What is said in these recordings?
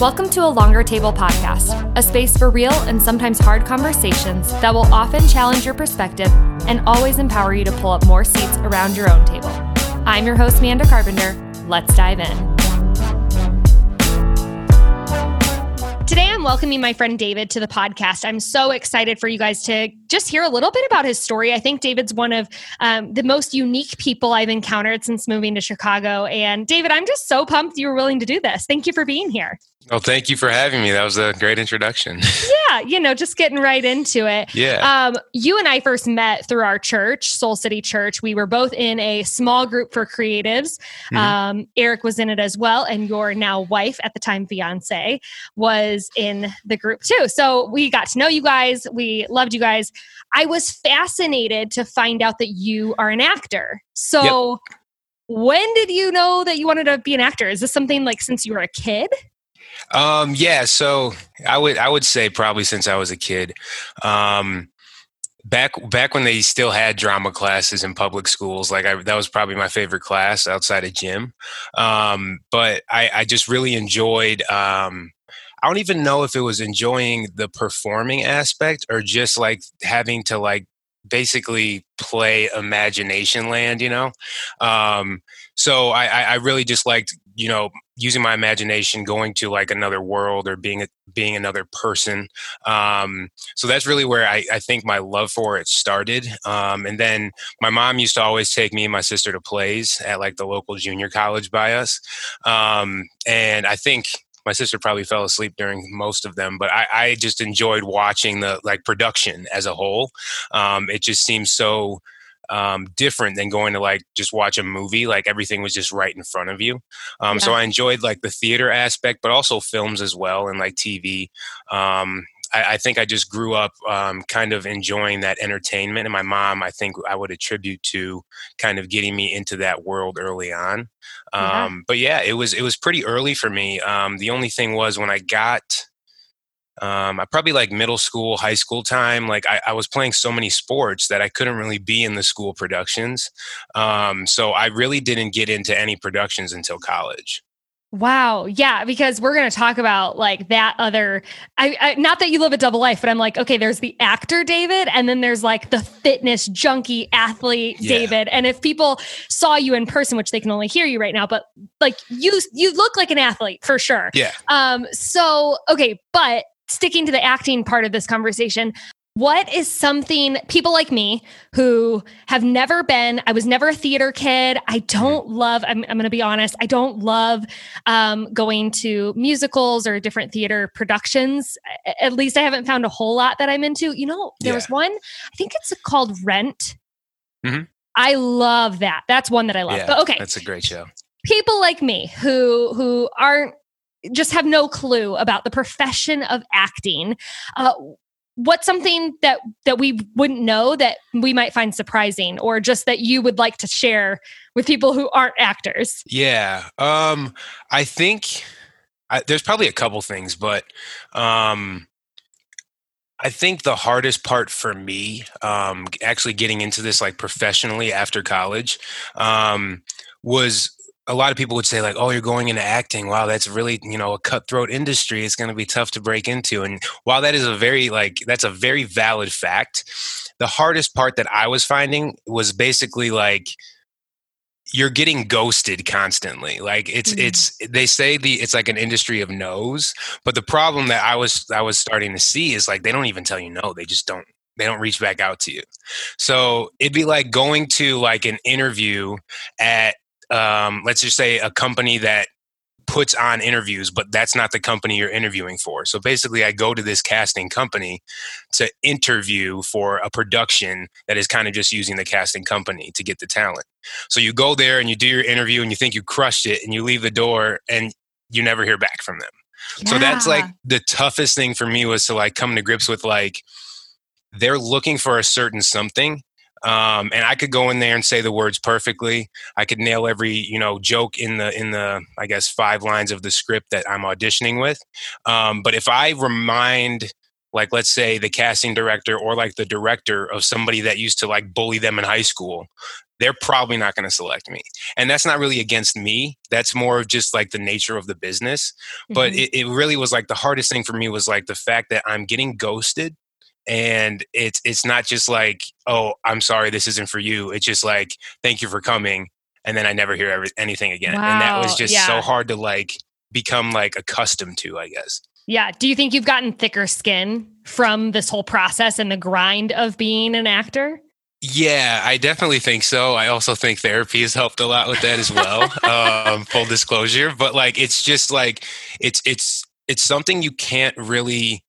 Welcome to a Longer Table podcast, a space for real and sometimes hard conversations that will often challenge your perspective and always empower you to pull up more seats around your own table. I'm your host, Amanda Carpenter. Let's dive in. Today, I'm welcoming my friend David to the podcast. I'm so excited for you guys to just hear a little bit about his story. I think David's one of um, the most unique people I've encountered since moving to Chicago. And David, I'm just so pumped you were willing to do this. Thank you for being here. Well, thank you for having me. That was a great introduction. yeah, you know, just getting right into it. Yeah. Um, you and I first met through our church, Soul City Church. We were both in a small group for creatives. Mm-hmm. Um, Eric was in it as well, and your now wife at the time, fiance, was in the group too. So we got to know you guys. We loved you guys. I was fascinated to find out that you are an actor. So. Yep. When did you know that you wanted to be an actor? Is this something like since you were a kid? Um, yeah, so I would I would say probably since I was a kid. Um, back back when they still had drama classes in public schools, like I, that was probably my favorite class outside of gym. Um, but I, I just really enjoyed. Um, I don't even know if it was enjoying the performing aspect or just like having to like basically play imagination land, you know. Um, so I, I really just liked you know using my imagination going to like another world or being a, being another person. Um, so that's really where I, I, think my love for it started. Um, and then my mom used to always take me and my sister to plays at like the local junior college by us. Um, and i think my sister probably fell asleep during most of them but I, I just enjoyed watching the like production as a whole. Um, it just seems so um, different than going to like just watch a movie. Like everything was just right in front of you. Um, yeah. So I enjoyed like the theater aspect, but also films as well and like TV. Um, I, I, think I just grew up um, kind of enjoying that entertainment, and my mom, I think, I would attribute to kind of getting me into that world early on. Yeah. Um, but yeah, it was it was pretty early for me. Um, the only thing was when I got um, I probably like middle school, high school time. Like I, I, was playing so many sports that I couldn't really be in the school productions. Um, so I really didn't get into any productions until college. Wow. Yeah, because we're going to talk about like that other I, I, not that you live a double life, but I'm like, okay, there's the actor David and then there's like the fitness junkie athlete yeah. David. And if people saw you in person, which they can only hear you right now, but like you you look like an athlete for sure. Yeah. Um so okay, but sticking to the acting part of this conversation, what is something people like me who have never been, I was never a theater kid. I don't love, I'm, I'm going to be honest, I don't love um, going to musicals or different theater productions. At least I haven't found a whole lot that I'm into. You know, there yeah. was one, I think it's called Rent. Mm-hmm. I love that. That's one that I love. Yeah, but okay. That's a great show. People like me who who aren't just have no clue about the profession of acting. Uh, what's something that that we wouldn't know that we might find surprising or just that you would like to share with people who aren't actors yeah um i think I, there's probably a couple things but um I think the hardest part for me, um, actually getting into this like professionally after college, um, was a lot of people would say like oh you're going into acting. Wow that's really you know a cutthroat industry. It's going to be tough to break into. And while that is a very like that's a very valid fact the hardest part that i was finding was basically like you're getting ghosted constantly. Like it's mm-hmm. it's they say the it's like an industry of no's but the problem that i was i was starting to see is like they don't even tell you no. They just don't they don't reach back out to you. So it'd be like going to like an interview at um, let's just say a company that puts on interviews, but that's not the company you're interviewing for. So basically, I go to this casting company to interview for a production that is kind of just using the casting company to get the talent. So you go there and you do your interview and you think you crushed it and you leave the door and you never hear back from them. Yeah. So that's like the toughest thing for me was to like come to grips with like, they're looking for a certain something um, and I could go in there and say the words perfectly. I could nail every you know joke in the in the I guess five lines of the script that I'm auditioning with. Um, but if I remind like let's say the casting director or like the director of somebody that used to like bully them in high school they're probably not going to select me. And that's not really against me. That's more of just like the nature of the business. Mm-hmm. But it, it really was like the hardest thing for me was like the fact that I'm getting ghosted and it's it's not just like oh i'm sorry this isn't for you it's just like thank you for coming and then i never hear every, anything again wow. and that was just yeah. so hard to like become like accustomed to i guess yeah do you think you've gotten thicker skin from this whole process and the grind of being an actor yeah, I definitely think so. I also think therapy has helped a lot with that as well. um, full disclosure, but like it's just like it's it's it's something you can't really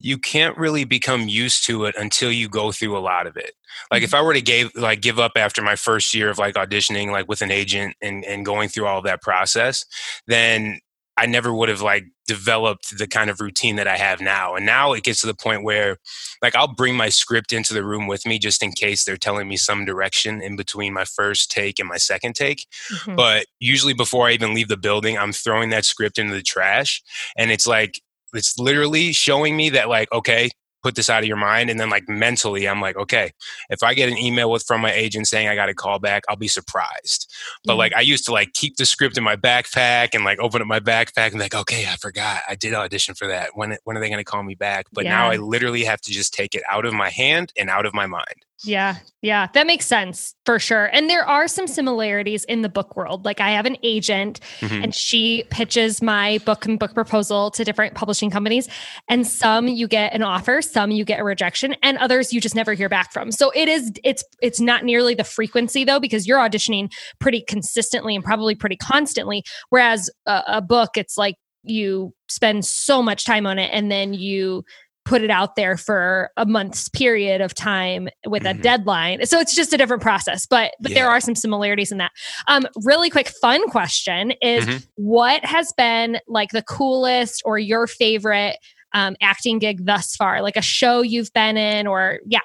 you can't really become used to it until you go through a lot of it. Like if mm-hmm. I were to give like give up after my first year of like auditioning like with an agent and and going through all of that process, then I never would have like developed the kind of routine that I have now. And now it gets to the point where like I'll bring my script into the room with me just in case they're telling me some direction in between my first take and my second take. Mm-hmm. But usually before I even leave the building, I'm throwing that script into the trash and it's like it's literally showing me that like okay put this out of your mind and then like mentally i'm like okay if i get an email with from my agent saying i got a call back i'll be surprised. But mm-hmm. like i used to like keep the script in my backpack and like open up my backpack and like okay i forgot i did audition for that when when are they going to call me back? But yeah. now i literally have to just take it out of my hand and out of my mind yeah, yeah, that makes sense for sure. And there are some similarities in the book world. Like I have an agent mm-hmm. and she pitches my book and book proposal to different publishing companies. And some you get an offer, some you get a rejection, and others you just never hear back from. So it is it's it's not nearly the frequency though, because you're auditioning pretty consistently and probably pretty constantly. Whereas a, a book, it's like you spend so much time on it and then you put it out there for a month's period of time with mm-hmm. a deadline. So it's just a different process, but but yeah. there are some similarities in that. Um, really quick fun question is mm-hmm. what has been like the coolest or your favorite um, acting gig thus far? Like a show you've been in or yeah.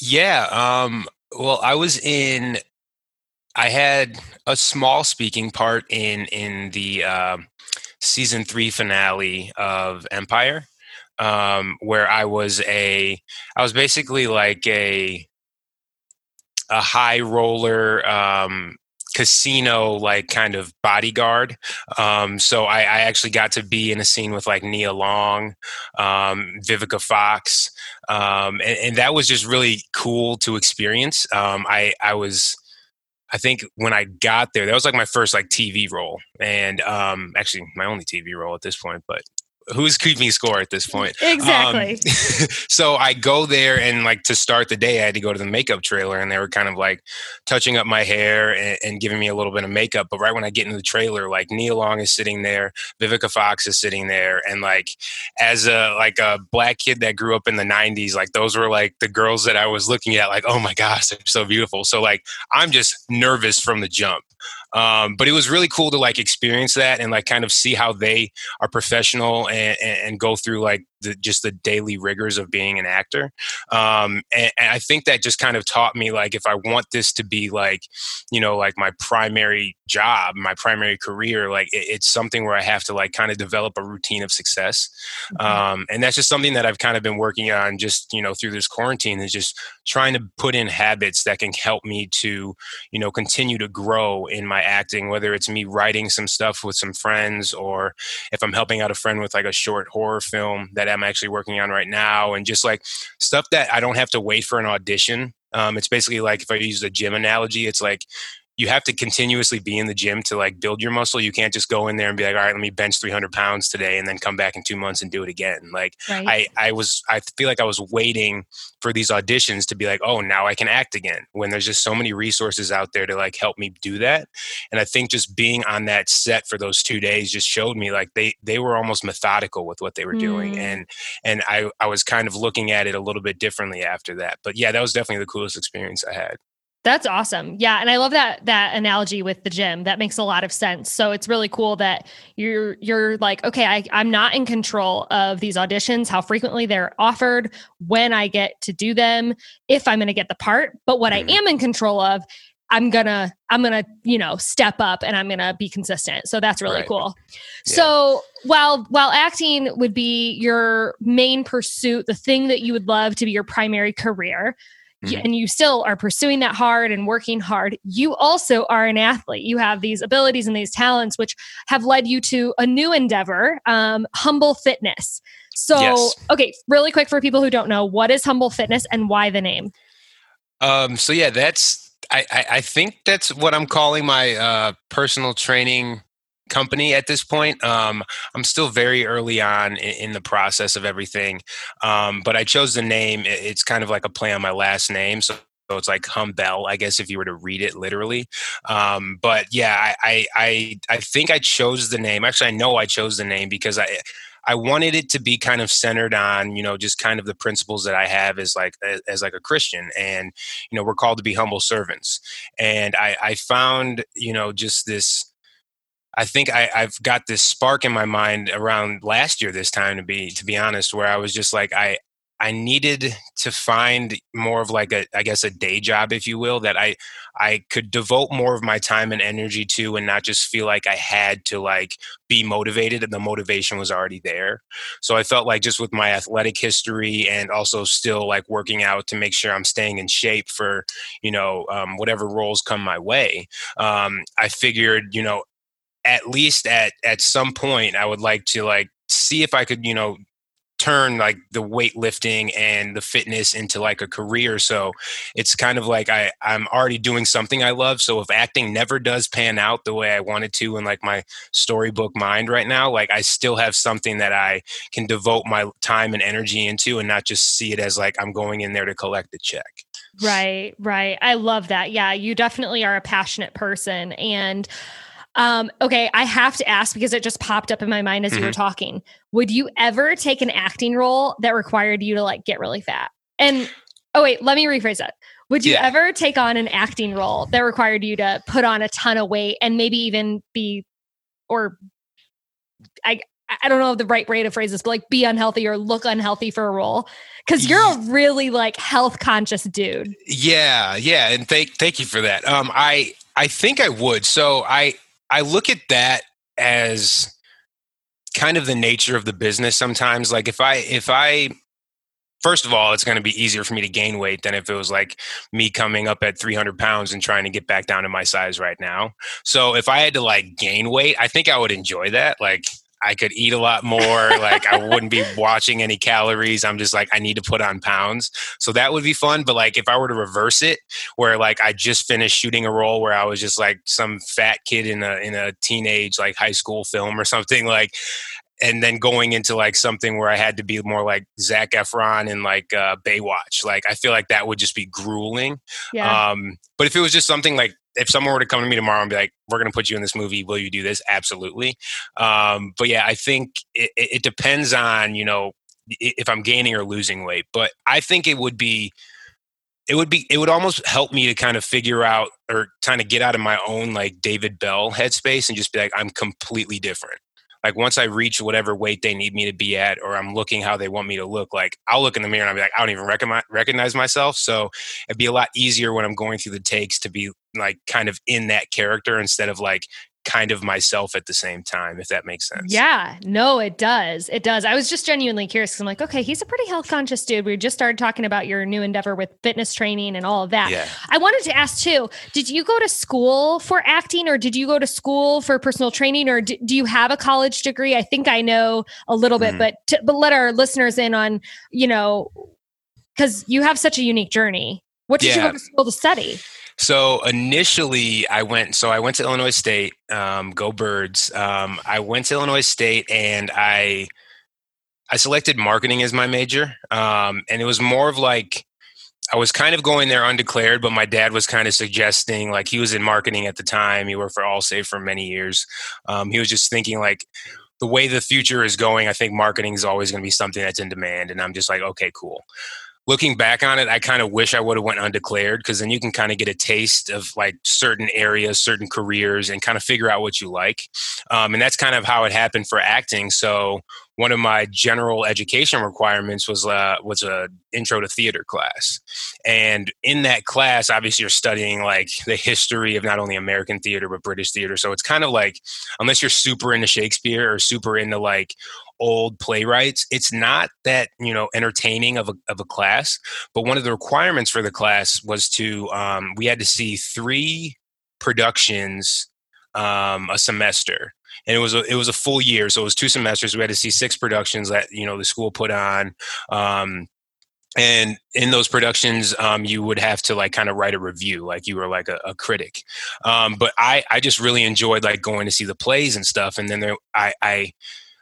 Yeah, um well I was in I had a small speaking part in in the uh, season 3 finale of Empire um, where I was a, I was basically like a, a high roller um, casino like kind of bodyguard. Um, so I, I, actually got to be in a scene with like Nia Long, um, Vivica Fox, um, and, and, that was just really cool to experience. Um, I I was. I think when I got there, that was like my first like TV role, and um, actually my only TV role at this point. But who's keeping score at this point? Exactly. Um, so I go there and like to start the day, I had to go to the makeup trailer and they were kind of like touching up my hair and, and, giving me a little bit of makeup. But right when I get into the trailer, like Nia Long is sitting there, Vivica Fox is sitting there, and like as a like a black kid that grew up in the '90s, like those were like the girls that I was looking at, like oh my gosh, they're so beautiful. So like I'm just nervous from the jump. Um, but it was really cool to like experience that and like kind of see how they are professional and, and go through like the, just the daily rigors of being an actor. Um, and, and, I think that just kind of taught me like if I want this to be like, you know, like my primary job, my primary career, like it, it's something where I have to like kind of develop a routine of success. Mm-hmm. Um, and that's just something that I've kind of been working on just, you know, through this quarantine is just trying to put in habits that can help me to, you know, continue to grow in my acting, whether it's me writing some stuff with some friends or if I'm helping out a friend with like a short horror film that I'm actually working on right now, and just like stuff that I don't have to wait for an audition. Um, it's basically like if I use the gym analogy, it's like you have to continuously be in the gym to like build your muscle. You can't just go in there and be like, all right, let me bench 300 pounds today and then come back in two months and do it again. Like right. I, I was, I feel like I was waiting for these auditions to be like, oh, now I can act again when there's just so many resources out there to like help me do that. And I think just being on that set for those two days just showed me like they, they were almost methodical with what they were mm. doing. And, and I, I was kind of looking at it a little bit differently after that. But yeah, that was definitely the coolest experience I had. That's awesome. Yeah, and I love that that analogy with the gym. That makes a lot of sense. So it's really cool that you're you're like, okay, I, I'm not in control of these auditions, how frequently they're offered, when I get to do them, if I'm going to get the part. But what I mm-hmm. am in control of, I'm gonna I'm gonna you know step up and I'm gonna be consistent. So that's really right. cool. Yeah. So while while acting would be your main pursuit, the thing that you would love to be your primary career mm-hmm. and you still are pursuing that hard and working hard, you also are an athlete. You have these abilities and these talents, which have led you to a new endeavor, um, Humble Fitness. So, yes. okay, really quick for people who don't know, what is Humble Fitness and why the name? Um, so yeah, that's I, I, I think that's what I'm calling my uh, personal training company at this point. Um, I'm still very early on in, in the process of everything, um, but I chose the name. It's kind of like a play on my last name, so so it's like Humbell, I guess, if you were to read it literally. Um, but yeah, I, I I think I chose the name. Actually, I know I chose the name because I I wanted it to be kind of centered on, you know, just kind of the principles that I have as like as, as like a Christian, and you know, we're called to be humble servants. And I, I found, you know, just this I think I, have got this spark in my mind around last year this time to be to be honest, where I was just like I I needed to find more of like a I guess a day job, if you will, that I I could devote more of my time and energy to and not just feel like I had to like be motivated and the motivation was already there. So I felt like just with my athletic history and also still like working out to make sure I'm staying in shape for, you know, um, whatever roles come my way. Um, I figured, you know, at least at at some point I would like to like see if I could, you know, turn like the weightlifting and the fitness into like a career. So it's kind of like i i'm already doing something i love. So if acting never does pan out the way i wanted to in like my storybook mind right now like i still have something that i can devote my time and energy into and not just see it as like i'm going in there to collect a check. Right right. I love that. Yeah you definitely are a passionate person. And um, okay, I have to ask because it just popped up in my mind as mm-hmm. you were mm-hmm. talking. Would you ever take an acting role that required you to like get really fat? And oh wait, let me rephrase that. Would you yeah. ever take on an acting role that required you to put on a ton of weight and maybe even be or I I don't know the right way to phrase this, but like be unhealthy or look unhealthy for a role because you're a really like health conscious dude. Yeah, yeah, and thank thank you for that. Um, I I think I would. So I I look at that as kind of the nature of the business sometimes like if i if i first of all it's going to be easier for me to gain weight than if it was like me coming up at 300 pounds and trying to get back down to my size right now. So if i had to like gain weight i think i would enjoy that like I could eat a lot more. like I wouldn't be watching any calories. I'm just like I need to put on pounds. So that would be fun. But like if I were to reverse it, where like I just finished shooting a role where I was just like some fat kid in a in a teenage like high school film or something like and then going into like something where I had to be more like Zac Efron in like uh, Baywatch. Like I feel like that would just be grueling. Yeah. Um, but if it was just something like if someone were to come to me tomorrow and be like, "We're going to put you in this movie. Will you do this?" Absolutely. Um, but yeah, I think it, it depends on you know if I'm gaining or losing weight. But I think it would be it would be it would almost help me to kind of figure out or kind of get out of my own like David Bell headspace and just be like I'm completely different like once I reach whatever weight they need me to be at, or I'm looking how they want me to look, like I'll look in the mirror and I'll be like, I don't even recognize recognize myself. So it'd be a lot easier when I'm going through the takes to be like kind of in that character instead of like kind of myself at the same time, if that makes sense. Yeah, no, it does. It does. I was just genuinely curious because I'm like, okay, he's a pretty health conscious dude. We just started talking about your new endeavor with fitness training and all of that. Yeah. I wanted to ask too, did you go to school for acting or did you go to school for personal training or do, do you have a college degree? I think I know a little bit, mm-hmm. but to, but let our listeners in on, you know, because you have such a unique journey. What did yeah. you go to school to study? So initially, I went. So I went to Illinois State. Um, go Birds! Um, I went to Illinois State, and I I selected marketing as my major, um, and it was more of like I was kind of going there undeclared, but my dad was kind of suggesting like he was in marketing at the time. He worked for Allstate for many years. Um, he was just thinking like the way the future is going, I think marketing is always going to be something that's in demand. And I'm just like, okay, cool looking back on it, I kind of wish I would have went undeclared because then you can kind of get a taste of like certain areas, certain careers, and kind of figure out what you like. Um, and that's kind of how it happened for acting. So one of my general education requirements was uh, was a intro to theater class, and in that class, obviously, you're studying like the history of not only American theater but British theater. So it's kind of like unless you're super into Shakespeare or super into like old playwrights it's not that you know entertaining of a, of a class but one of the requirements for the class was to um, we had to see three productions um, a semester. And it was a, it was a full year so it was two semesters. We had to see six productions that you know the school put on um, and in those productions um, you would have to like kind of write a review like you were like a, a critic. Um, but i i just really enjoyed like going to see the plays and stuff and then there i i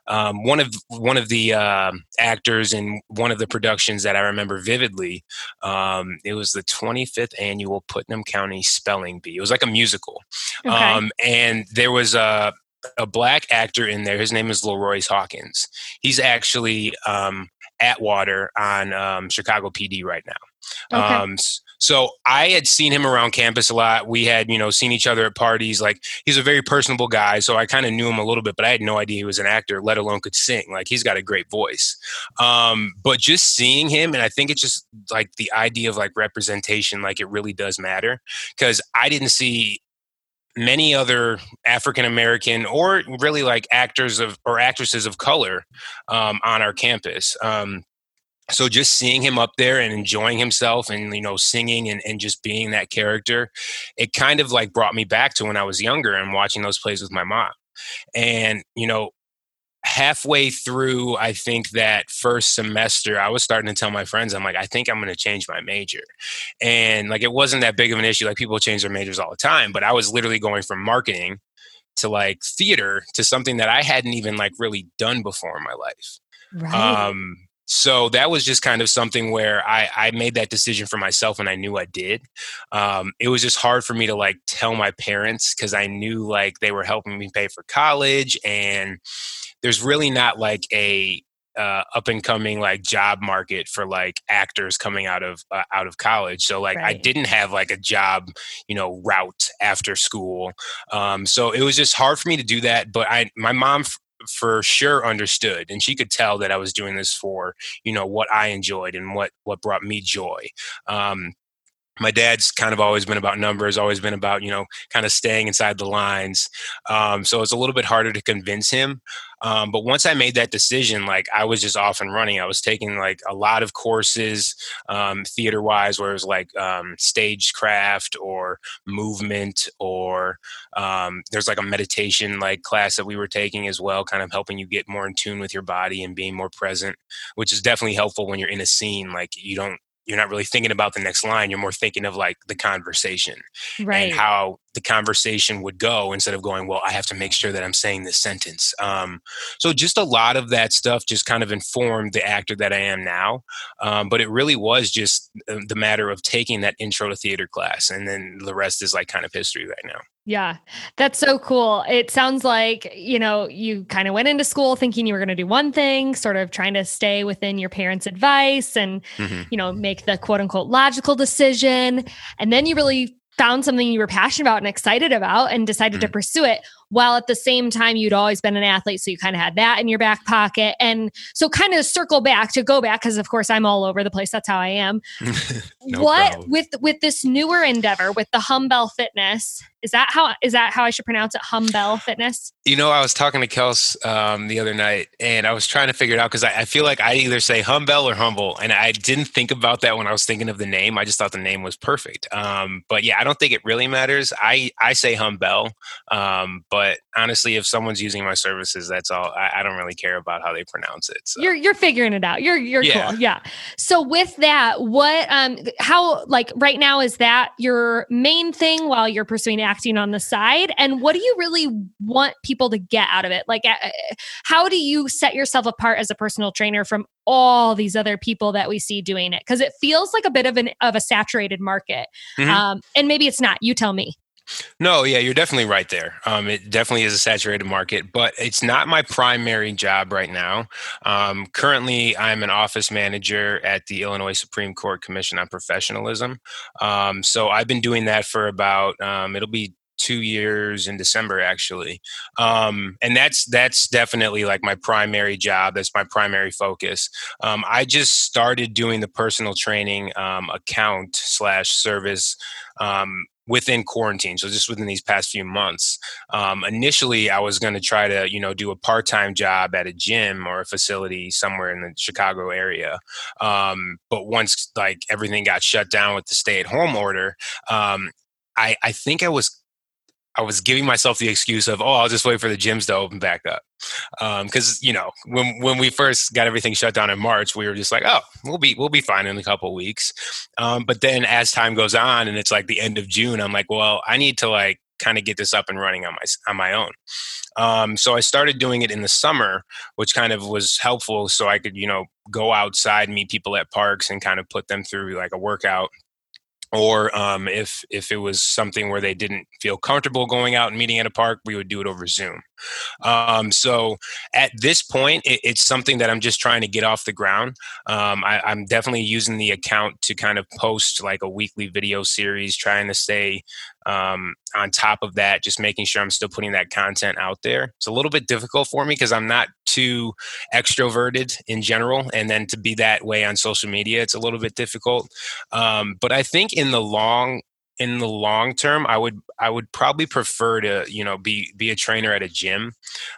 um, one of one of the uh, actors in one of the productions that I remember vividly. Um, it was the 25th annual Putnam County Spelling Bee. It was like a musical, okay. um, and there was a a black actor in there. His name is LaRoyce Hawkins. He's actually um, Atwater on um, Chicago PD right now. Okay. Um, so I had seen him around campus a lot. We had, you know, seen each other at parties. Like he's a very personable guy, so I kind of knew him a little bit, but I had no idea he was an actor, let alone could sing. Like he's got a great voice. Um, but just seeing him, and I think it's just like the idea of like representation, like it really does matter because I didn't see many other African American or really like actors of or actresses of color um, on our campus. Um, so just seeing him up there and enjoying himself and you know singing and, and just being that character it kind of like brought me back to when i was younger and watching those plays with my mom. And you know halfway through i think that first semester i was starting to tell my friends i'm like i think i'm going to change my major. And like it wasn't that big of an issue like people change their majors all the time but i was literally going from marketing to like theater to something that i hadn't even like really done before in my life. Right. um so that was just kind of something where I, I made that decision for myself and I knew I did. Um, it was just hard for me to like tell my parents because I knew like they were helping me pay for college and there's really not like a uh, up and coming like job market for like actors coming out of uh, out of college so like right. i didn't have like a job you know route after school um, so it was just hard for me to do that but i my mom for sure understood and she could tell that i was doing this for you know what i enjoyed and what what brought me joy. Um, my dad's kind of always been about numbers always been about you know kind of staying inside the lines um, so it's a little bit harder to convince him um, but once i made that decision like i was just off and running i was taking like a lot of courses um, theater wise where it was like um, stagecraft or movement or um, there's like a meditation like class that we were taking as well kind of helping you get more in tune with your body and being more present which is definitely helpful when you're in a scene like you don't you're not really thinking about the next line you're more thinking of like the conversation right. and how the conversation would go instead of going well i have to make sure that i'm saying this sentence um, so just a lot of that stuff just kind of informed the actor that i am now um, but it really was just uh, the matter of taking that intro to theater class and then the rest is like kind of history right now yeah, that's so cool. It sounds like, you know, you kind of went into school thinking you were going to do one thing, sort of trying to stay within your parents' advice and, mm-hmm. you know, make the quote unquote logical decision. And then you really found something you were passionate about and excited about and decided mm-hmm. to pursue it while at the same time you'd always been an athlete so you kind of had that in your back pocket and so kind of circle back to go back because of course i'm all over the place that's how i am no what problem. with with this newer endeavor with the humbell fitness is that how is that how i should pronounce it? Humbell fitness? You know i was talking to kels um, the other night and i was trying to figure it out because I, I, feel like i either say humbell or humble and i didn't think about that when i was thinking of the name. I just thought the name was perfect. Um, but yeah i don't think it really matters. I i say humbell um, but but honestly, if someone's using my services, that's all. I, I don't really care about how they pronounce it. So. You're you're figuring it out. You're you're yeah. cool. Yeah. So with that, what um how like right now is that your main thing while you're pursuing acting on the side? And what do you really want people to get out of it? Like, uh, how do you set yourself apart as a personal trainer from all these other people that we see doing it? Because it feels like a bit of an of a saturated market. Mm-hmm. Um, and maybe it's not. You tell me. No, yeah, you're definitely right there. Um, it definitely is a saturated market, but it's not my primary job right now. Um, currently, I'm an office manager at the Illinois Supreme Court Commission on Professionalism. Um, so I've been doing that for about, um, it'll be two years in December actually, um, and that's that's definitely like my primary job. That's my primary focus. Um, I just started doing the personal training um, account slash service um, within quarantine so just within these past few months. Um, initially i was going to try to you know do a part-time job at a gym or a facility somewhere in the chicago area. Um, but once like everything got shut down with the stay-at-home order um, I, I think i was I was giving myself the excuse of, oh, I'll just wait for the gyms to open back up, because um, you know when when we first got everything shut down in March, we were just like, oh, we'll be we'll be fine in a couple weeks. Um, but then as time goes on, and it's like the end of June, I'm like, well, I need to like kind of get this up and running on my on my own. Um, so I started doing it in the summer, which kind of was helpful, so I could you know go outside, meet people at parks, and kind of put them through like a workout or um, if if it was something where they didn't feel comfortable going out and meeting at a park, we would do it over Zoom. Um, so at this point, it, it's something that I'm just trying to get off the ground. Um, I, I'm definitely using the account to kind of post like a weekly video series, trying to stay um, on top of that, just making sure I'm still putting that content out there. It's a little bit difficult for me because I'm not too extroverted in general, and then to be that way on social media, it's a little bit difficult. Um, but I think in the long in the long term, I would I would probably prefer to you know be be a trainer at a gym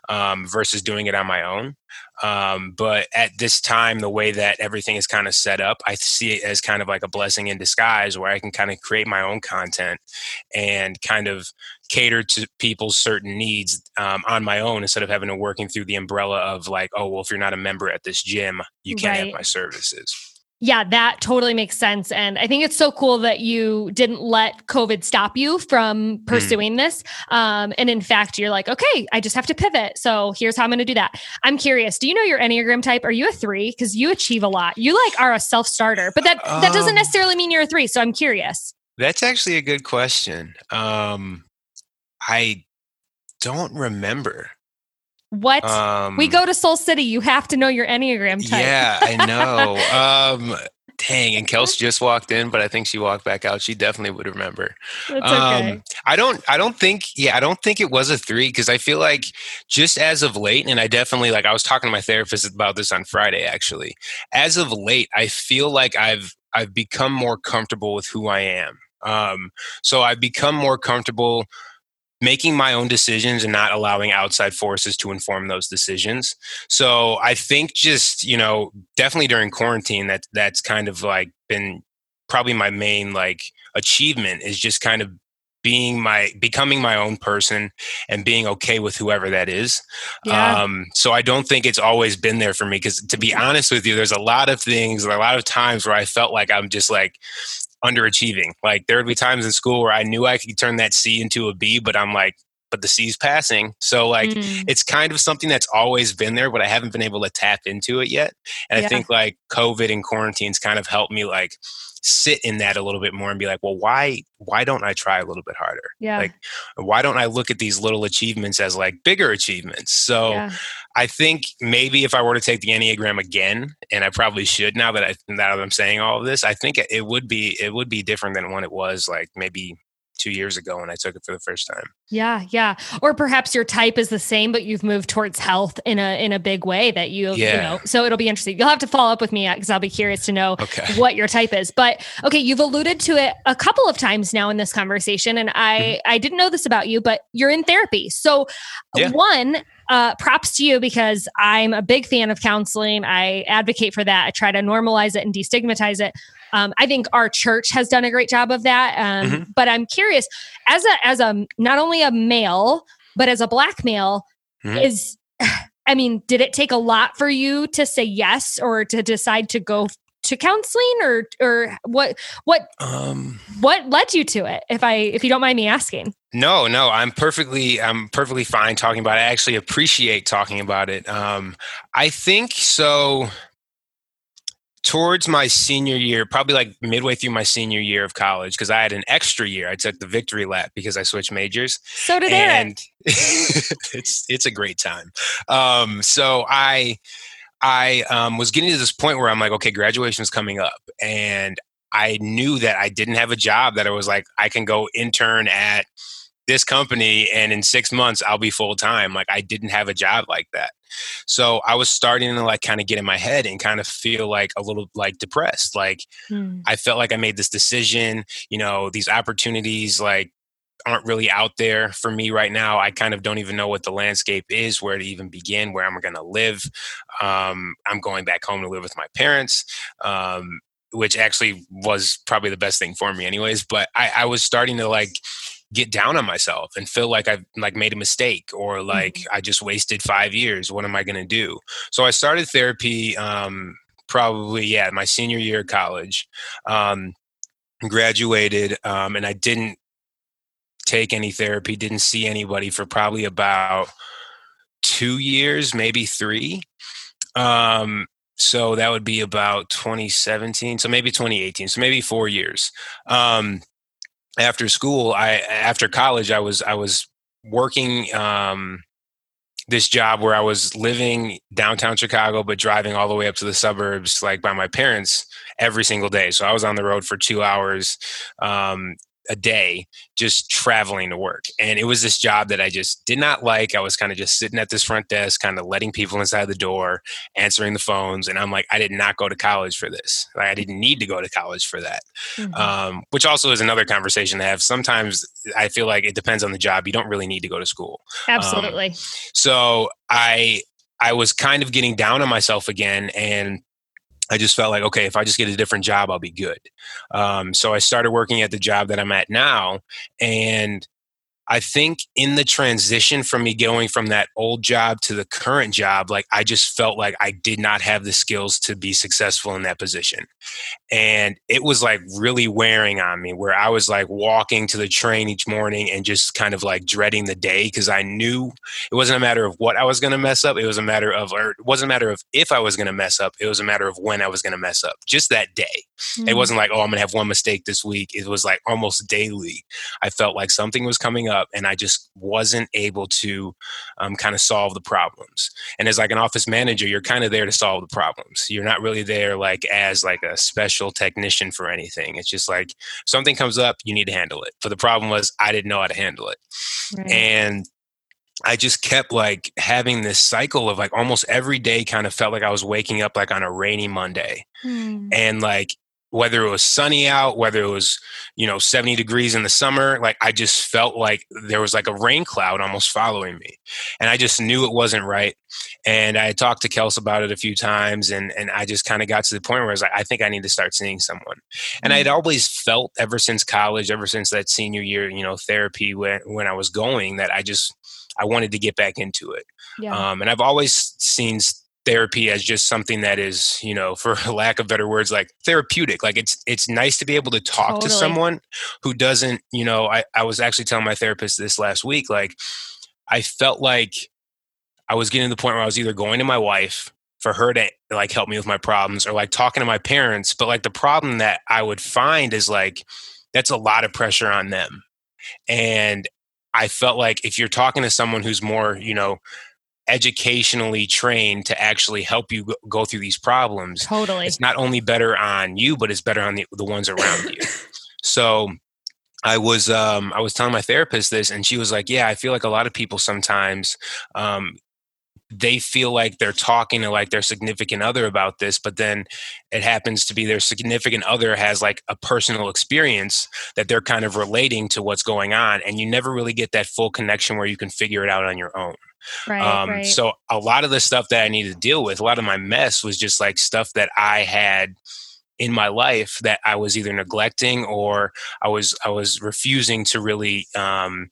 um, versus doing it on my own. Um, but at this time, the way that everything is kind of set up, I see it as kind of like a blessing in disguise, where I can kind of create my own content and kind of cater to people's certain needs um, on my own instead of having to working through the umbrella of like, oh well, if you're not a member at this gym, you can't right. have my services. Yeah, that totally makes sense. And I think it's so cool that you didn't let COVID stop you from mm. pursuing mm. this. Um, and in fact, you're like, okay, I just have to pivot. So here's how I'm going to do that. I'm curious. Do you know your Enneagram type? Are you a three? Because you achieve a lot. You like are a self starter, but that, that doesn't um, necessarily mean you're a three. So I'm curious. That's actually a good question. Um, I don't remember. What? Um, we go to Soul City. You have to know your Enneagram type. Yeah, I know. um, dang, and Kels just walked in, but I think she walked back out. She definitely would remember. That's okay. Um, I don't. I don't think. Yeah, I don't think it was a three because I feel like just as of late, and I definitely like. I was talking to my therapist about this on Friday. Actually, as of late, I feel like I've I've become more comfortable with who I am. Um, so I've become more comfortable making my own decisions and not allowing outside forces to inform those decisions. So I think just, you know, definitely during quarantine that that's kind of like been probably my main like achievement is just kind of being my becoming my own person and being okay with whoever that is yeah. um, so i don't think it's always been there for me because to be honest with you there's a lot of things a lot of times where i felt like i'm just like underachieving. Like there would be times in school where I knew I could turn that C into a B, but I'm like, but the C's passing. So like mm. it's kind of something that's always been there, but I haven't been able to tap into it yet. And yeah. I think like COVID and quarantines kind of helped me like sit in that a little bit more and be like, well, why why don't I try a little bit harder? Yeah. Like why don't I look at these little achievements as like bigger achievements? So yeah. I think maybe if I were to take the Enneagram again, and I probably should now that I now that I'm saying all of this, I think it would be it would be different than when it was like maybe two years ago when I took it for the first time. Yeah, yeah. Or perhaps your type is the same, but you've moved towards health in a in a big way that you yeah. you know. So it'll be interesting. You'll have to follow up with me because uh, I'll be curious to know okay. what your type is. But okay, you've alluded to it a couple of times now in this conversation, and I mm-hmm. I didn't know this about you, but you're in therapy. So yeah. one uh, props to you because I'm a big fan of counseling. I advocate for that. I try to normalize it and destigmatize it. Um, I think our church has done a great job of that. Um, mm-hmm. But I'm curious, as a as a not only a male but as a black male, mm-hmm. is I mean, did it take a lot for you to say yes or to decide to go to counseling or or what what um what led you to it if i if you don't mind me asking no no i'm perfectly i'm perfectly fine talking about it i actually appreciate talking about it um i think so towards my senior year, probably like midway through my senior year of college, because I had an extra year. I took the victory lap because I switched majors. So did and it's it's a great time. Um, so I I um, was getting to this point where I'm like, okay, graduation is coming up, and I knew that I didn't have a job. That I was like, I can go intern at this company and in six months I'll be full time. Like I didn't have a job like that. So I was starting to like kind of get in my head and kind of feel like a little like depressed. Like mm. I felt like I made this decision, you know, these opportunities like aren't really out there for me right now. I kind of don't even know what the landscape is, where to even begin, where I'm going to live. Um, I'm going back home to live with my parents. Um, which actually was probably the best thing for me anyways but I, I was starting to like get down on myself and feel like I've like made a mistake or like mm-hmm. I just wasted five years. What am I going to do? So I started therapy um, probably yeah my senior year of college. Um, graduated um, and I didn't take any therapy. Didn't see anybody for probably about two years, maybe three. Um, so that would be about 2017 so maybe 2018 so maybe four years um, after school, I after college, I was I was working um, this job where I was living downtown Chicago, but driving all the way up to the suburbs, like by my parents, every single day. So I was on the road for two hours um, a day just traveling to work. And it was this job that I just did not like. I was kind of just sitting at this front desk, kind of letting people inside the door, answering the phones. And I'm like, I did not go to college for this. Like, I didn't need to go to college for that. Mm-hmm. Um, which also is another conversation to have. Sometimes I feel like it depends on the job. You don't really need to go to school. Um, Absolutely. Um, so I I was kind of getting down on myself again and I just felt like, okay, if I just get a different job, I'll be good. Um, so I started working at the job that I'm at now. And I think in the transition from me going from that old job to the current job, like I just felt like I did not have the skills to be successful in that position. And it was like really wearing on me where I was like walking to the train each morning and just kind of like dreading the day because I knew it wasn't a matter of what I was going to mess up. It was a matter of, or it wasn't a matter of if I was going to mess up. It was a matter of when I was going to mess up just that day. Mm-hmm. It wasn't like, oh, I'm going to have one mistake this week. It was like almost daily. I felt like something was coming up up and I just wasn't able to um, kind of solve the problems. And as like an office manager, you're kind of there to solve the problems. You're not really there like as like a special technician for anything. It's just like something comes up, you need to handle it. But the problem was I didn't know how to handle it. Right. And I just kept like having this cycle of like almost every day kind of felt like I was waking up like on a rainy Monday. Hmm. And like whether it was sunny out, whether it was, you know, 70 degrees in the summer, like I just felt like there was like a rain cloud almost following me. And I just knew it wasn't right. And I talked to Kels about it a few times and, and I just kind of got to the point where I was like, I think I need to start seeing someone. And I'd mm. always felt ever since college, ever since that senior year, you know, therapy when, when I was going that I just, I wanted to get back into it. Yeah. Um, and I've always seen therapy as just something that is you know for lack of better words like therapeutic like it's it's nice to be able to talk totally. to someone who doesn't you know I, I was actually telling my therapist this last week like i felt like i was getting to the point where i was either going to my wife for her to like help me with my problems or like talking to my parents but like the problem that i would find is like that's a lot of pressure on them and i felt like if you're talking to someone who's more you know educationally trained to actually help you go through these problems. Totally. It's not only better on you but it's better on the, the ones around you. So I was um, I was telling my therapist this, and she was like, "Yeah, I feel like a lot of people sometimes um, they feel like they're talking to like their significant other about this, but then it happens to be their significant other has like a personal experience that they're kind of relating to what's going on, and you never really get that full connection where you can figure it out on your own." Right, um, right. So a lot of the stuff that I needed to deal with, a lot of my mess was just like stuff that I had in my life that I was either neglecting or I was I was refusing to really um,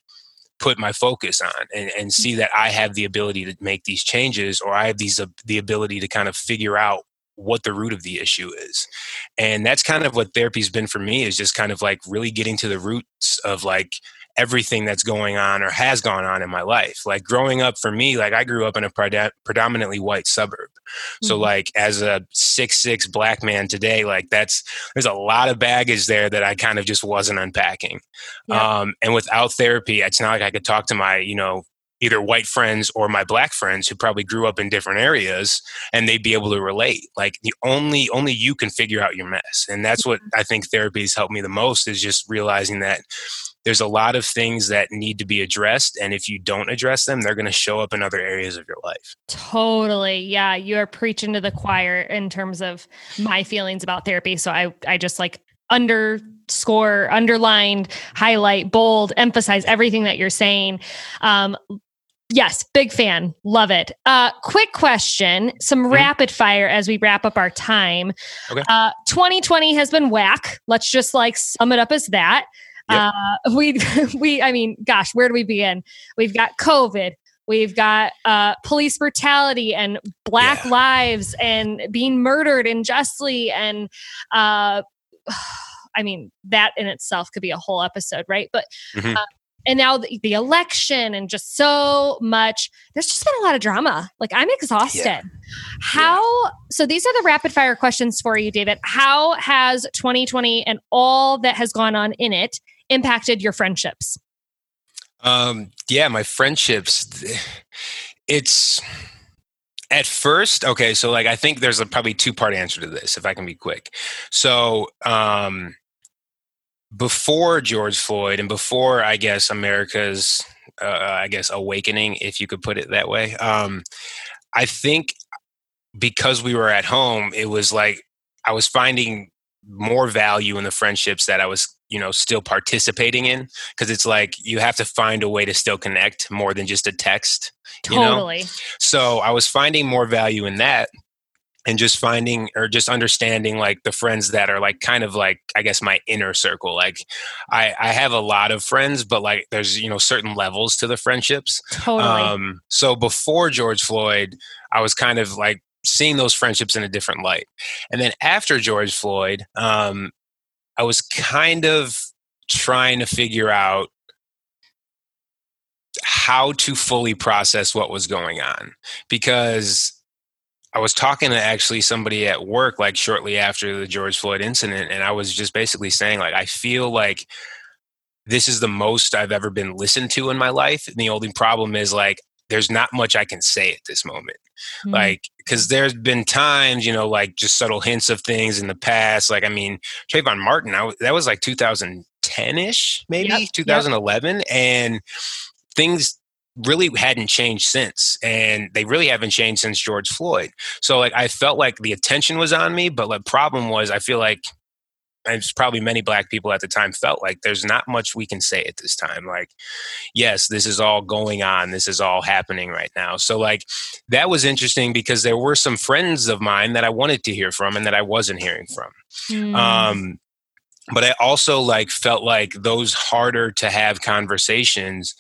put my focus on and, and see that I have the ability to make these changes or I have these uh, the ability to kind of figure out what the root of the issue is and that's kind of what therapy's been for me is just kind of like really getting to the roots of like everything that's going on or has gone on in my life. Like growing up for me, like I grew up in a predominantly white suburb. So mm-hmm. like as a six six black man today, like that's there's a lot of baggage there that I kind of just wasn't unpacking. Yeah. Um, and without therapy, it's not like I could talk to my you know either white friends or my black friends who probably grew up in different areas and they'd be able to relate like the only only you can figure out your mess and that's what mm-hmm. i think therapy has helped me the most is just realizing that there's a lot of things that need to be addressed. And if you don't address them, they're going to show up in other areas of your life. Totally. Yeah. You are preaching to the choir in terms of my feelings about therapy. So I, I just like underscore, underlined, highlight, bold, emphasize everything that you're saying. Um, Yes, big fan. Love it. Uh, quick question, some mm-hmm. rapid fire as we wrap up our time. Okay. Uh, 2020 has been whack. Let's just like sum it up as that. Yep. Uh, we, we, I mean, gosh, where do we begin? We've got COVID. We've got uh, police brutality and black yeah. lives and being murdered unjustly. And uh, I mean, that in itself could be a whole episode, right? But mm-hmm. uh, and now the, the, election and just so much there's just been a lot of drama like i'm exhausted yeah. how yeah. so these are the rapid fire questions for you david how has 2020 and all that has gone on in it impacted your friendships? Um yeah my friendships it's at first okay so like i think there's a probably two part answer to this if i can be quick. So um before George Floyd and before, I guess, America's, uh, I guess, awakening, if you could put it that way, um, I think because we were at home, it was like I was finding more value in the friendships that I was, you know, still participating in. Because it's like you have to find a way to still connect more than just a text. Totally. You know? So I was finding more value in that and just finding or just understanding like the friends that are like kind of like i guess my inner circle like i i have a lot of friends but like there's you know certain levels to the friendships totally um so before george floyd i was kind of like seeing those friendships in a different light and then after george floyd um i was kind of trying to figure out how to fully process what was going on because I was talking to actually somebody at work like shortly after the George Floyd incident, and I was just basically saying like I feel like this is the most I've ever been listened to in my life, and the only problem is like there's not much I can say at this moment. Mm-hmm. Like, because there's been times, you know, like just subtle hints of things in the past. Like, I mean, Trayvon Martin, I, that was like 2010 ish, maybe yep. 2011. Yep. And things really hadn't changed since and they really haven't changed since george floyd so like i felt like the attention was on me but the problem was i feel like it's probably many black people at the time felt like there's not much we can say at this time like yes this is all going on this is all happening right now so like that was interesting because there were some friends of mine that i wanted to hear from and that i wasn't hearing from mm. um but I also like felt like those harder to have conversations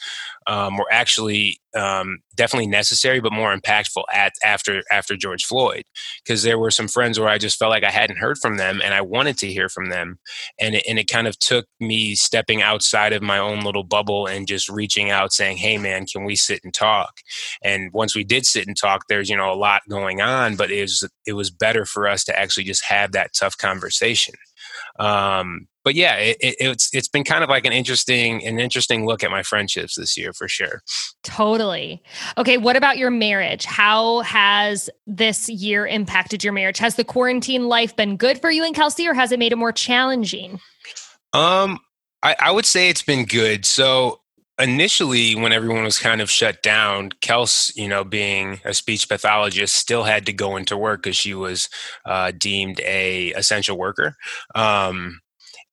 um, were actually um, definitely necessary, but more impactful at after after George Floyd, because there were some friends where I just felt like I hadn't heard from them, and I wanted to hear from them, and it, and it kind of took me stepping outside of my own little bubble and just reaching out, saying, "Hey, man, can we sit and talk?" And once we did sit and talk, there's you know a lot going on, but it was it was better for us to actually just have that tough conversation. Um, but yeah, it, it, it's it's been kind of like an interesting an interesting look at my friendships this year for sure. Totally. Okay, what about your marriage? How has this year impacted your marriage? Has the quarantine life been good for you and Kelsey, or has it made it more challenging? Um, I, I would say it's been good. So initially when everyone was kind of shut down kels you know being a speech pathologist still had to go into work because she was uh, deemed a essential worker um,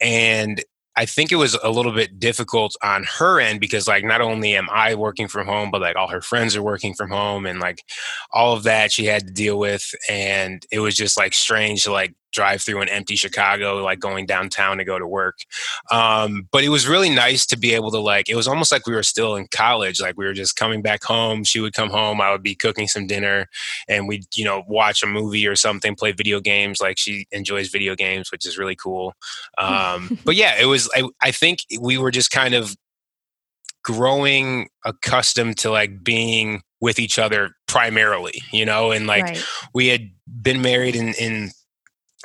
and I think it was a little bit difficult on her end because like not only am I working from home, but like all her friends are working from home and like all of that she had to deal with. And it was just like strange to like drive through an empty Chicago, like going downtown to go to work. Um, but it was really nice to be able to like, it was almost like we were still in college. Like we were just coming back home. She would come home. I would be cooking some dinner and we'd, you know, watch a movie or something, play video games. Like she enjoys video games, which is really cool. Um, but yeah, it was, I, I think we were just kind of growing accustomed to like being with each other primarily, you know, and like right. we had been married in, in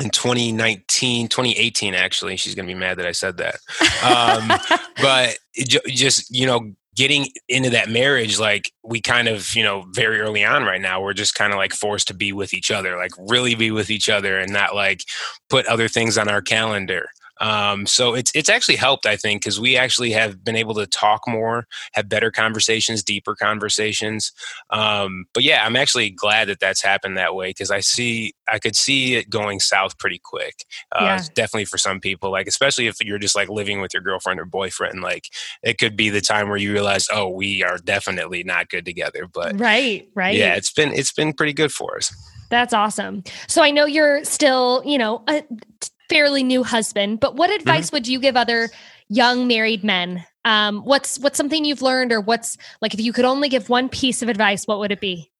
in 2019 2018 actually. She's gonna be mad that i said that. Um, but just you know getting into that marriage like we kind of you know very early on right now we're just kind of like forced to be with each other like really be with each other and not like put other things on our calendar Um, so it's it's actually helped, I think, because we actually have been able to talk more, have better conversations, deeper conversations. Um, but yeah, I'm actually glad that that's happened that way because I see I could see it going south pretty quick. Uh, yeah. Definitely for some people, like especially if you're just like living with your girlfriend or boyfriend, like it could be the time where you realize, oh, we are definitely not good together. But right, right, yeah, it's been it's been pretty good for us. That's awesome. So I know you're still, you know, a fairly new husband, but what mm-hmm. advice mm-hmm. would you give other young married men? Um, what's what's something you've learned, or what's like if you could only give one piece of advice, what would it be?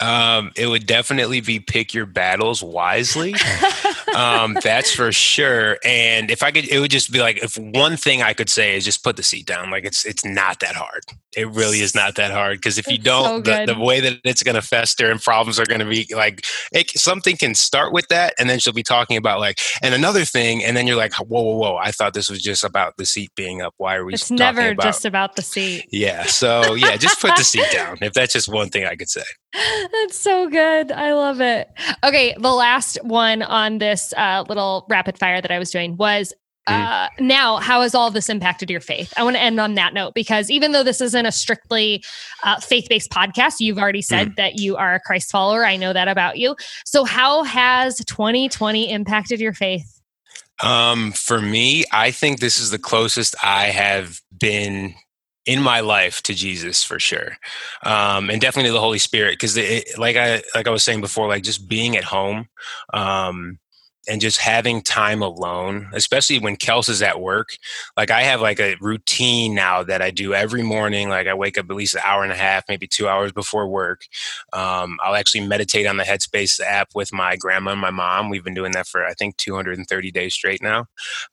Um, it would definitely be pick your battles wisely. um, that's for sure. And if I could, it would just be like if one thing I could say is just put the seat down. Like it's it's not that hard. It really is not that hard because if you don't, so the, the, way that it's going to fester and problems are going to be like it, something can start with that, and then she'll be talking about like and another thing, and then you're like, whoa, whoa, whoa! I thought this was just about the seat being up. Why are we? It's never about? just about the seat. Yeah. So yeah, just put the seat down. If that's just one thing I could say. That's so good. I love it. Okay, the last one on this uh, little rapid fire that I was doing was mm. uh, now, how has all this impacted your faith? I want to end on that note because even though this isn't a strictly uh, faith based podcast, you've already said mm. that you are a Christ follower. I know that about you. So, how has 2020 impacted your faith? Um, for me, I think this is the closest I have been in my life to Jesus for sure, um, and definitely the Holy Spirit because like I like I was saying before, like just being at home. Um, and just having time alone, especially when Kels is at work. Like I have like a routine now that I do every morning. Like I wake up at least an hour and a half, maybe two hours before work. Um, I'll actually meditate on the Headspace app with my grandma and my mom. We've been doing that for I think 230 days straight now.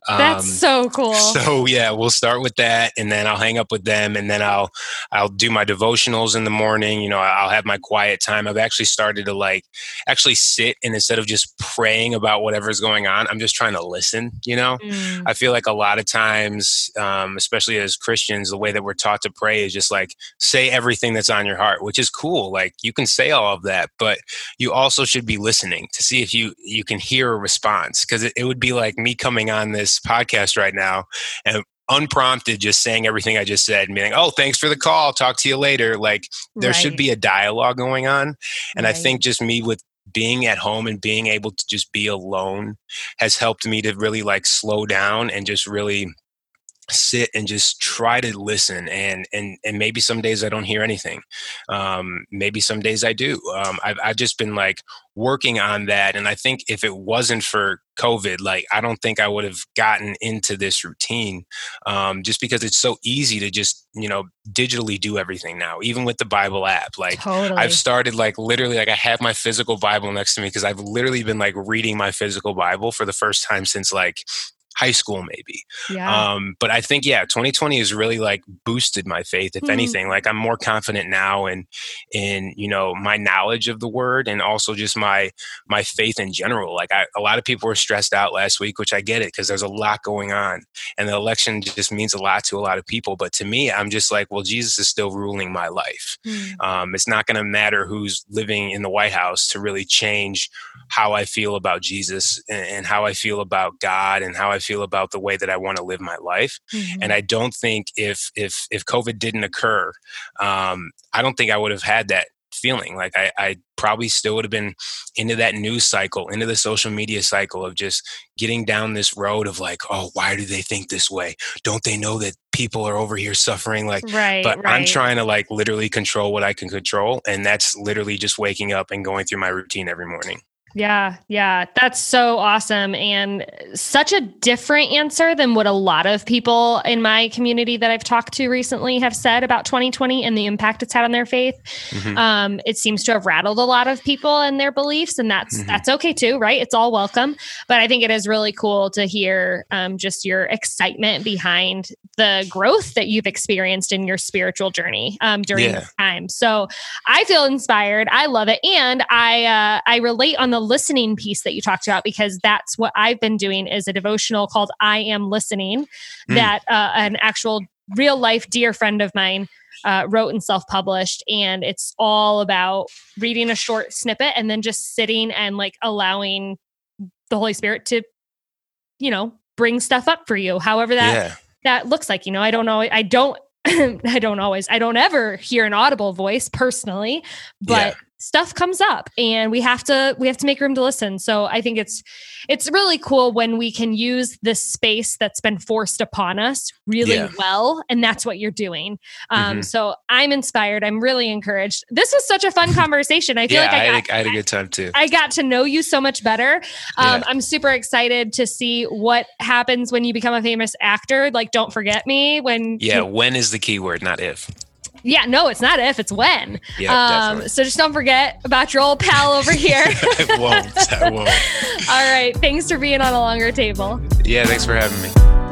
Um, That's so cool. So yeah, we'll start with that, and then I'll hang up with them, and then I'll I'll do my devotionals in the morning. You know, I'll have my quiet time. I've actually started to like actually sit and instead of just praying about whatever whatever's going on. I'm just trying to listen, you know? Mm. I feel like a lot of times, um, especially as Christians, the way that we're taught to pray is just like say everything that's on your heart, which is cool. Like you can say all of that, but you also should be listening to see if you you can hear a response. Because it, it would be like me coming on this podcast right now and unprompted just saying everything I just said and being like, oh, thanks for the call. Talk to you later. Like there right. should be a dialogue going on. And right. I think just me with being at home and being able to just be alone has helped me to really like slow down and just really sit and just try to listen and and and maybe some days i don't hear anything um maybe some days i do um i've, I've just been like working on that and i think if it wasn't for covid like i don't think i would have gotten into this routine um just because it's so easy to just you know digitally do everything now even with the bible app like totally. i've started like literally like i have my physical bible next to me because i've literally been like reading my physical bible for the first time since like high school maybe. Yeah. um but i think yeah 2020 has really like boosted my faith if mm anything. Like i'm more confident now in in you know my knowledge of the word and also just my my faith in general. Like I, a lot of people were stressed out last week which i get it because there's a lot going on and the election just means a lot to a lot of people. But to me i'm just like well jesus is still ruling my life. Mm. Um it's not going to matter who's living in the white house to really change how i feel about jesus and, and how i feel about god and how i feel about the way that I want to live my life. Mm-hmm. And I don't think if if if COVID didn't occur, um, I don't think I would have had that feeling. Like I, I probably still would have been into that news cycle, into the social media cycle of just getting down this road of like, oh, why do they think this way? Don't they know that people are over here suffering? Like, right, but right. I'm trying to like literally control what I can control. And that's literally just waking up and going through my routine every morning. Yeah, yeah, that's so awesome and such a different answer than what a lot of people in my community that I've talked to recently have said about 2020 and the impact it's had on their faith. Mm-hmm. Um, it seems to have rattled a lot of people and their beliefs, and that's mm-hmm. that's okay too, right? It's all welcome. But I think it is really cool to hear um, just your excitement behind the growth that you've experienced in your spiritual journey um, during yeah. this time. So I feel inspired. I love it, and I uh, I relate on the listening piece that you talked about because that's what I've been doing is a devotional called I Am Listening mm. that uh, an actual real life dear friend of mine uh, wrote and self published. And it's all about reading a short snippet and then just sitting and like allowing the Holy Spirit to, you know, bring stuff up for you, however that yeah. that looks like. You know, I don't know. I don't. I don't always. I don't ever hear an audible voice personally, but. Stuff comes up, and we have to we have to make room to listen. So I think it's it's really cool when we can use this space that's been forced upon us really Yeah. well, and that's what you're doing. Um, Mhm. So I'm inspired. I'm really encouraged. This was such a fun conversation. I feel Yeah, like I, I got had a, I had a good time too. I got to know you so much better. Um, Yeah. I'm super excited to see what happens when you become a famous actor. Like, don't forget me when. Yeah, when is the key word, not if. Yeah, no, it's not if, it's when. Yeah, um, so just don't forget about your old pal over here. I won't. I won't. All right. Thanks for being on a longer table. Yeah, thanks for having me.